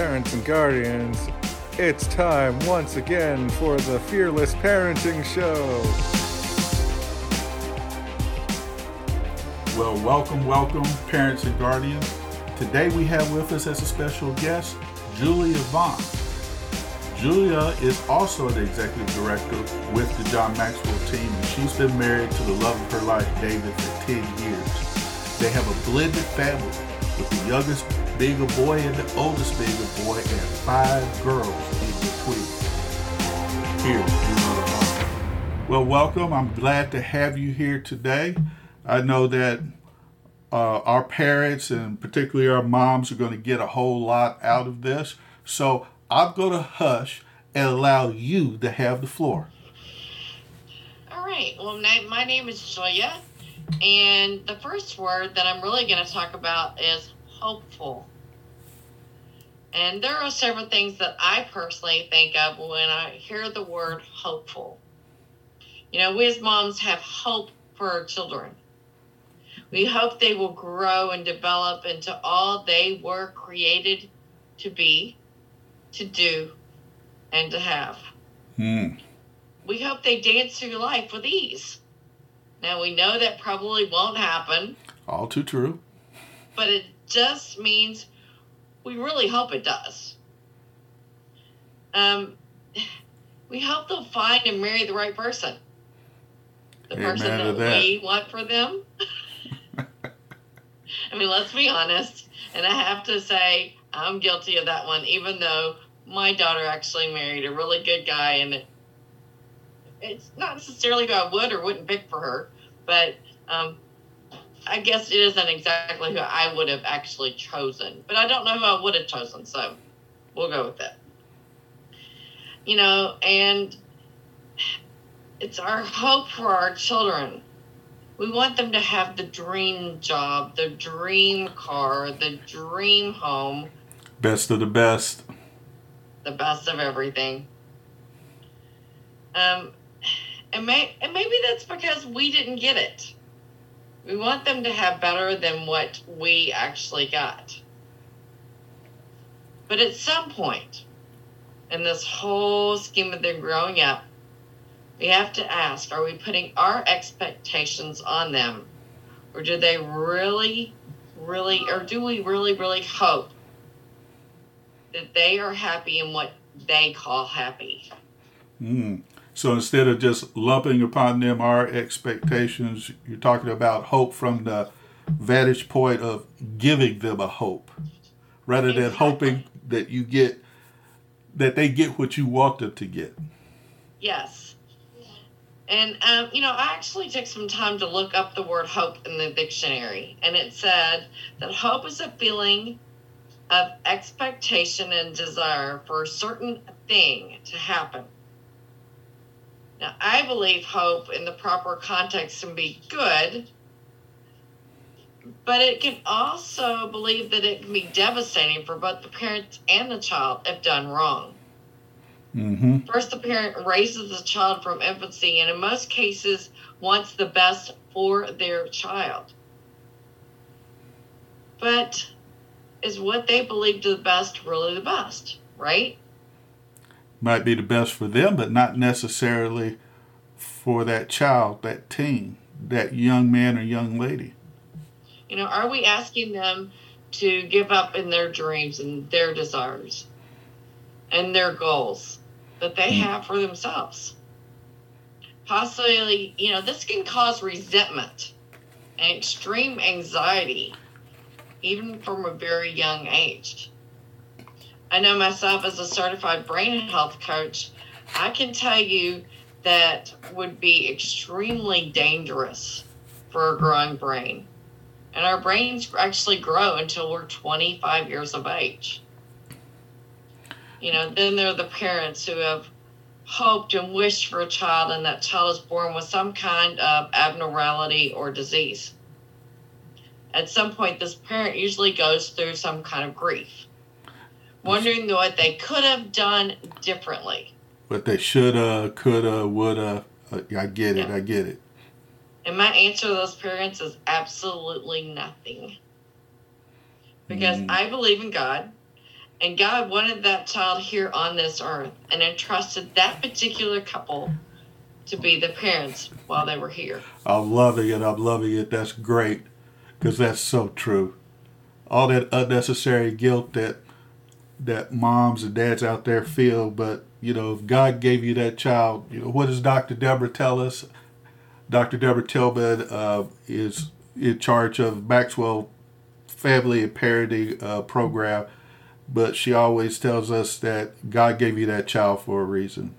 parents and guardians. It's time once again for the Fearless Parenting Show. Well, welcome, welcome, parents and guardians. Today we have with us as a special guest Julia Vaughn. Julia is also the executive director with the John Maxwell team, and she's been married to the love of her life, David, for 10 years. They have a blended family with the youngest being a boy and the oldest being a boy, and five girls in between. Here, Julia Vaughn. Well, welcome. I'm glad to have you here today. I know that uh, our parents and particularly our moms are going to get a whole lot out of this. So I'm going to hush and allow you to have the floor. All right. Well, na- my name is Julia, and the first word that I'm really going to talk about is hopeful. And there are several things that I personally think of when I hear the word hopeful. You know, we as moms have hope for our children. We hope they will grow and develop into all they were created to be to do and to have. Hmm. We hope they dance through life with ease. Now, we know that probably won't happen, All too true. but it just means we really hope it does. Um, we hope they'll find and marry the right person. The Amen person that, that. we want for them. I mean, let's be honest. And I have to say, I'm guilty of that one, even though my daughter actually married a really good guy. And it's not necessarily who I would or wouldn't pick for her, but um, I guess it isn't exactly who I would have actually chosen. But I don't know who I would have chosen, so we'll go with that. You know, and it's our hope for our children. We want them to have the dream job, the dream car, the dream home, Best of the best. the best of everything. Um, and, may, and maybe that's because we didn't get it. We want them to have better than what we actually got. But at some point in this whole scheme of them growing up, we have to ask are we putting our expectations on them? Or do they really, really, or do we really, really hope that they are happy in what they call happy? Hmm. So instead of just lumping upon them our expectations, you're talking about hope from the vantage point of giving them a hope, rather than hoping that you get that they get what you want them to get. Yes. And, um, you know, I actually took some time to look up the word hope in the dictionary, and it said that hope is a feeling of expectation and desire for a certain thing to happen. Now, I believe hope in the proper context can be good, but it can also believe that it can be devastating for both the parents and the child if done wrong. Mm-hmm. First, the parent raises the child from infancy and, in most cases, wants the best for their child. But is what they believe to the best really the best, right? Might be the best for them, but not necessarily for that child, that teen, that young man or young lady. You know, are we asking them to give up in their dreams and their desires and their goals that they Mm. have for themselves? Possibly, you know, this can cause resentment and extreme anxiety, even from a very young age. I know myself as a certified brain health coach, I can tell you that would be extremely dangerous for a growing brain. And our brains actually grow until we're 25 years of age. You know, then there are the parents who have hoped and wished for a child, and that child is born with some kind of abnormality or disease. At some point, this parent usually goes through some kind of grief, wondering what they could have done differently. What they shoulda, coulda, woulda. Uh, I get it. Yeah. I get it. And my answer to those parents is absolutely nothing. Because Mm. I believe in God And God wanted that child here on this earth and entrusted that particular couple to be the parents while they were here. I'm loving it. I'm loving it. That's great because that's so true. All that unnecessary guilt that that moms and dads out there feel, but you know, if God gave you that child, you know, what does Dr. Deborah tell us? Dr. Deborah Tillman uh, is in charge of Maxwell Family and Parenting uh, Program, but she always tells us that God gave you that child for a reason.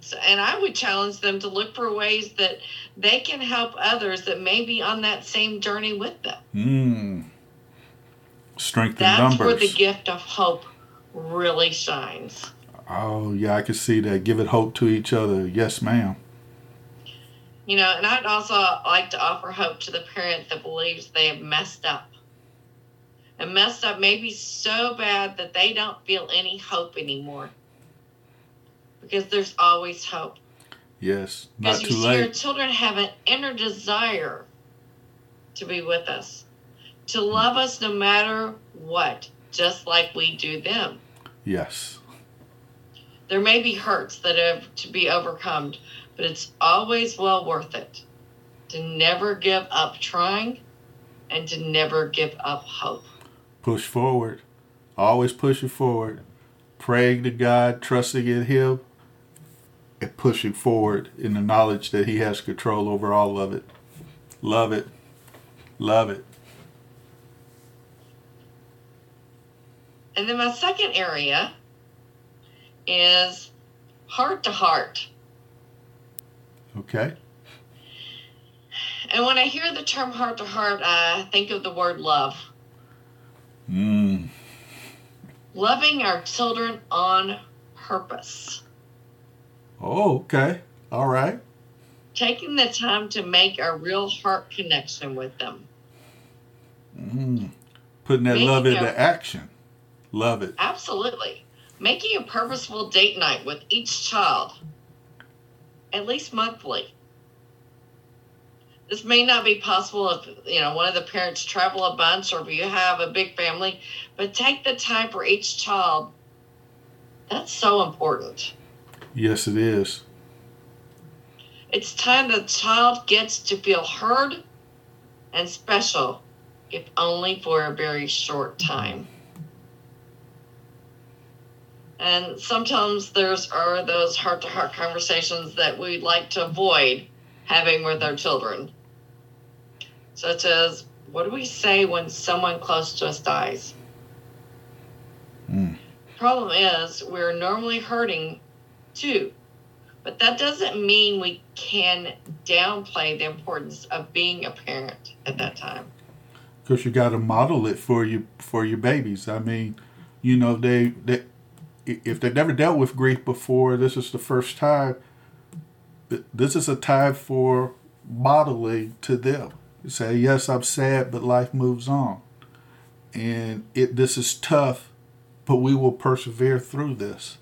So, and I would challenge them to look for ways that they can help others that may be on that same journey with them. Mm. Strength in That's numbers. where the gift of hope really shines. Oh, yeah, I can see that. Give it hope to each other. Yes, ma'am. You know, and I'd also like to offer hope to the parent that believes they have messed up. And messed up maybe so bad that they don't feel any hope anymore. Because there's always hope. Yes, not Because you too see, our late. children have an inner desire to be with us, to love us no matter what, just like we do them. Yes. There may be hurts that have to be overcome, but it's always well worth it to never give up trying and to never give up hope. Push forward. Always pushing forward. Praying to God, trusting in Him, and pushing forward in the knowledge that He has control over all of it. Love it. Love it. And then my second area is heart to heart. Okay. And when I hear the term heart to heart, I think of the word love. Mm. Loving our children on purpose. Oh, okay. All right. Taking the time to make a real heart connection with them. Mm. Putting that Making love a- into action. Love it. Absolutely. Making a purposeful date night with each child, at least monthly. This may not be possible if you know one of the parents travel a bunch or if you have a big family, but take the time for each child. That's so important. Yes, it is. It's time the child gets to feel heard and special, if only for a very short time. And sometimes there's are those heart to heart conversations that we like to avoid having with our children. Such as what do we say when someone close to us dies? Mm. Problem is we're normally hurting too. But that doesn't mean we can downplay the importance of being a parent at that time. because you got to model it for you for your babies. I mean, you know, they they if they've never dealt with grief before, this is the first time. This is a time for modeling to them. You say, "Yes, I'm sad, but life moves on," and it this is tough, but we will persevere through this.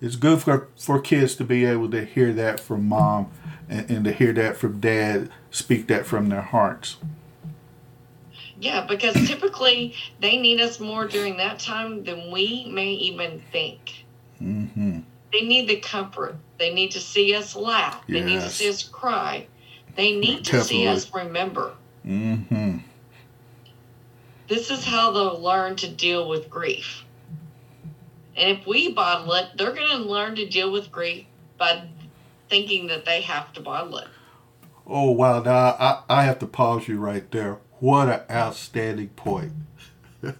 It's good for for kids to be able to hear that from mom, and, and to hear that from dad. Speak that from their hearts. Yeah, because typically they need us more during that time than we may even think. hmm They need the comfort. They need to see us laugh. They need to see us cry. They need to see us remember. Mm-hmm. This is how they'll learn to deal with grief. And if we bottle it, they're going to learn to deal with grief by thinking that they have to bottle it. Oh wow! Now I, I have to pause you right there. What an outstanding point.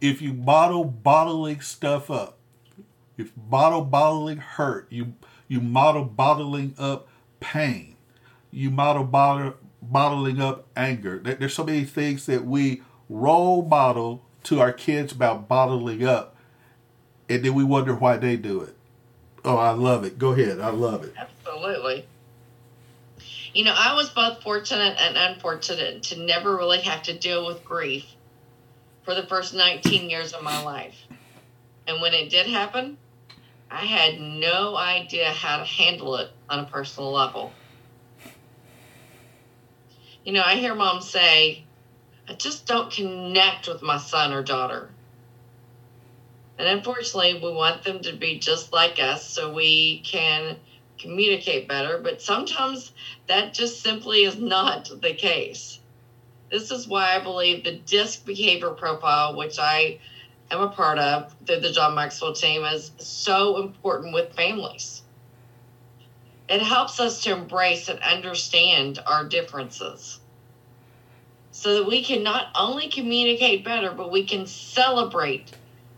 if you bottle bottling stuff up, if bottle bottling hurt, you you model bottling up pain, you model bottle, bottling up anger. There's so many things that we role model to our kids about bottling up, and then we wonder why they do it. Oh, I love it. Go ahead. I love it. Absolutely. You know, I was both fortunate and unfortunate to never really have to deal with grief for the first 19 years of my life. And when it did happen, I had no idea how to handle it on a personal level. You know, I hear mom say, I just don't connect with my son or daughter. And unfortunately, we want them to be just like us so we can communicate better. But sometimes that just simply is not the case. This is why I believe the DISC behavior profile, which I am a part of through the John Maxwell team, is so important with families. It helps us to embrace and understand our differences so that we can not only communicate better, but we can celebrate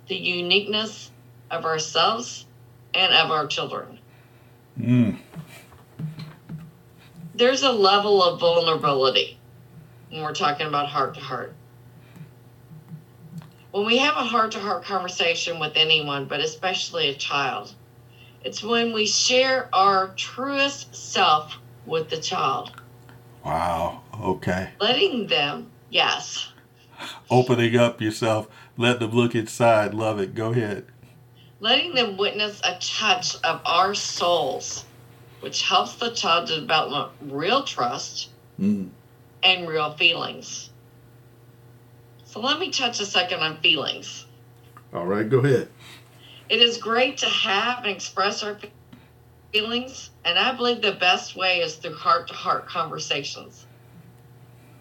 the uniqueness of ourselves and of our children. Mm. There's a level of vulnerability when we're talking about heart to heart. When we have a heart to heart conversation with anyone, but especially a child, it's when we share our truest self with the child. Wow. Okay. Letting them, yes. Opening up yourself, let them look inside. Love it. Go ahead. Letting them witness a touch of our souls, which helps the child to develop real trust Mm. and real feelings. So let me touch a second on feelings. All right. Go ahead. It is great to have and express our feelings, and I believe the best way is through heart to heart conversations.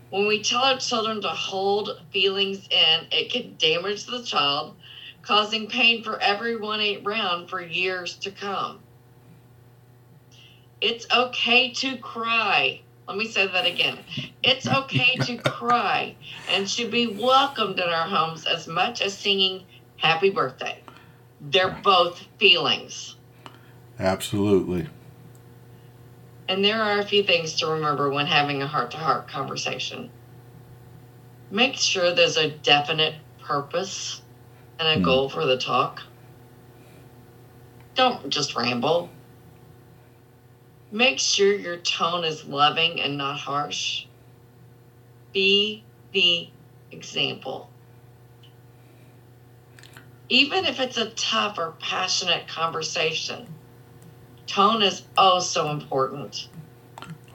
When we tell our children to hold feelings in, it can damage the child, causing pain for everyone around for years to come. It's okay to cry. Let me say that again. It's okay to cry and should be welcomed in our homes as much as singing happy birthday. They're both feelings. Absolutely. And there are a few things to remember when having a heart to heart conversation. Make sure there's a definite purpose and a Hmm. goal for the talk. Don't just ramble. Make sure your tone is loving and not harsh. Be the example. Even if it's a tough or passionate conversation, tone is oh so important.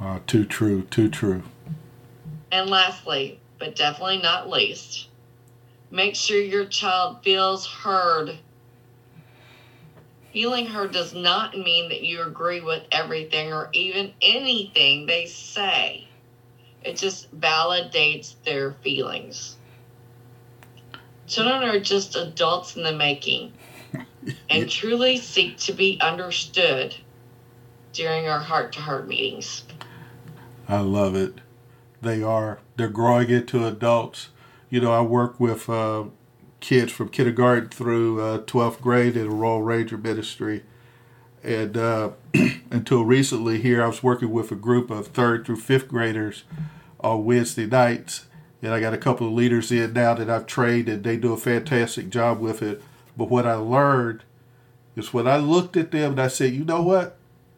Uh, too true. Too true. And lastly, but definitely not least, make sure your child feels heard. Feeling heard does not mean that you agree with everything or even anything they say. It just validates their feelings. Children are just adults in the making and truly seek to be understood during our heart to heart meetings. I love it. They are. They're growing into adults. You know, I work with uh, kids from kindergarten through uh, 12th grade in a Royal Ranger ministry. And uh, until recently, here, I was working with a group of third through fifth graders on Wednesday nights. And I got a couple of leaders in now that I've trained, and they do a fantastic job with it. But what I learned is when I looked at them and I said, you know what?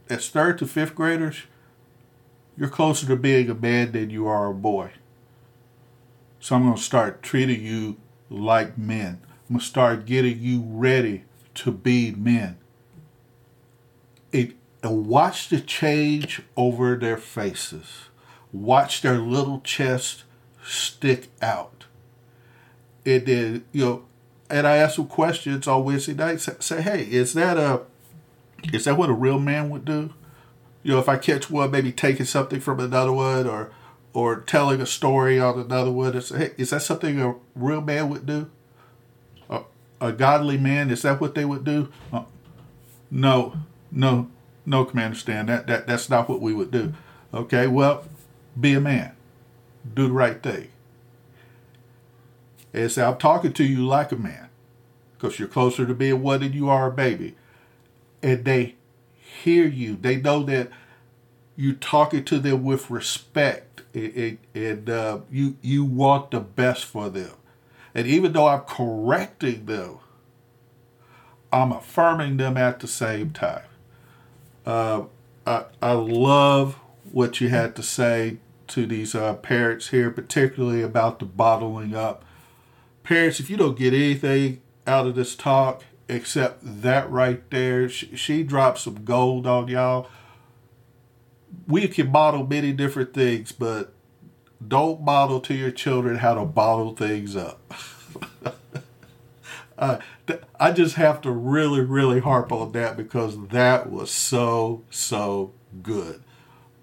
As third to fifth graders, you're closer to being a man than you are a boy. So I'm going to start treating you like men. I'm going to start getting you ready to be men. It, and watch the change over their faces. Watch their little chest stick out. And then, you know, and I ask them questions on Wednesday nights. Say, hey, is that a, is that what a real man would do? you know, if I catch one, maybe taking something from another one or or telling a story on another one, it's, hey, is that something a real man would do? A, a godly man, is that what they would do? Uh, no, no, no, Commander Stan, that, that, that's not what we would do. Okay, well, be a man. Do the right thing. And say, I'm talking to you like a man because you're closer to being one than you are a baby. And they hear you. They know that you're talking to them with respect, and, and uh, you you want the best for them. And even though I'm correcting them, I'm affirming them at the same time. Uh, I I love what you had to say to these uh, parents here, particularly about the bottling up. Parents, if you don't get anything out of this talk, except that right there. She, she dropped some gold on y'all. We can model many different things, but don't model to your children how to bottle things up. Uh, th- I just have to really, really harp on that because that was so, so good.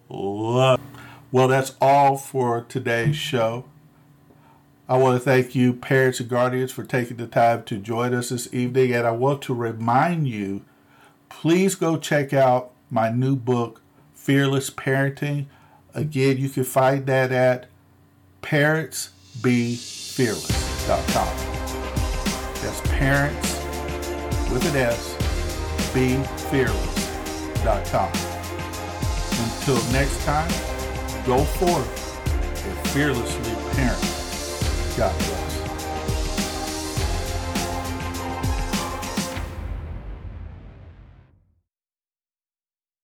Love. Well, that's all for today's show. I want to thank you, parents and guardians, for taking the time to join us this evening. And I want to remind you please go check out my new book, Fearless Parenting. Again, you can find that at parentsbefearless.com. That's parents with an S, befearless.com. Until next time, go forth and fearlessly parent. God bless.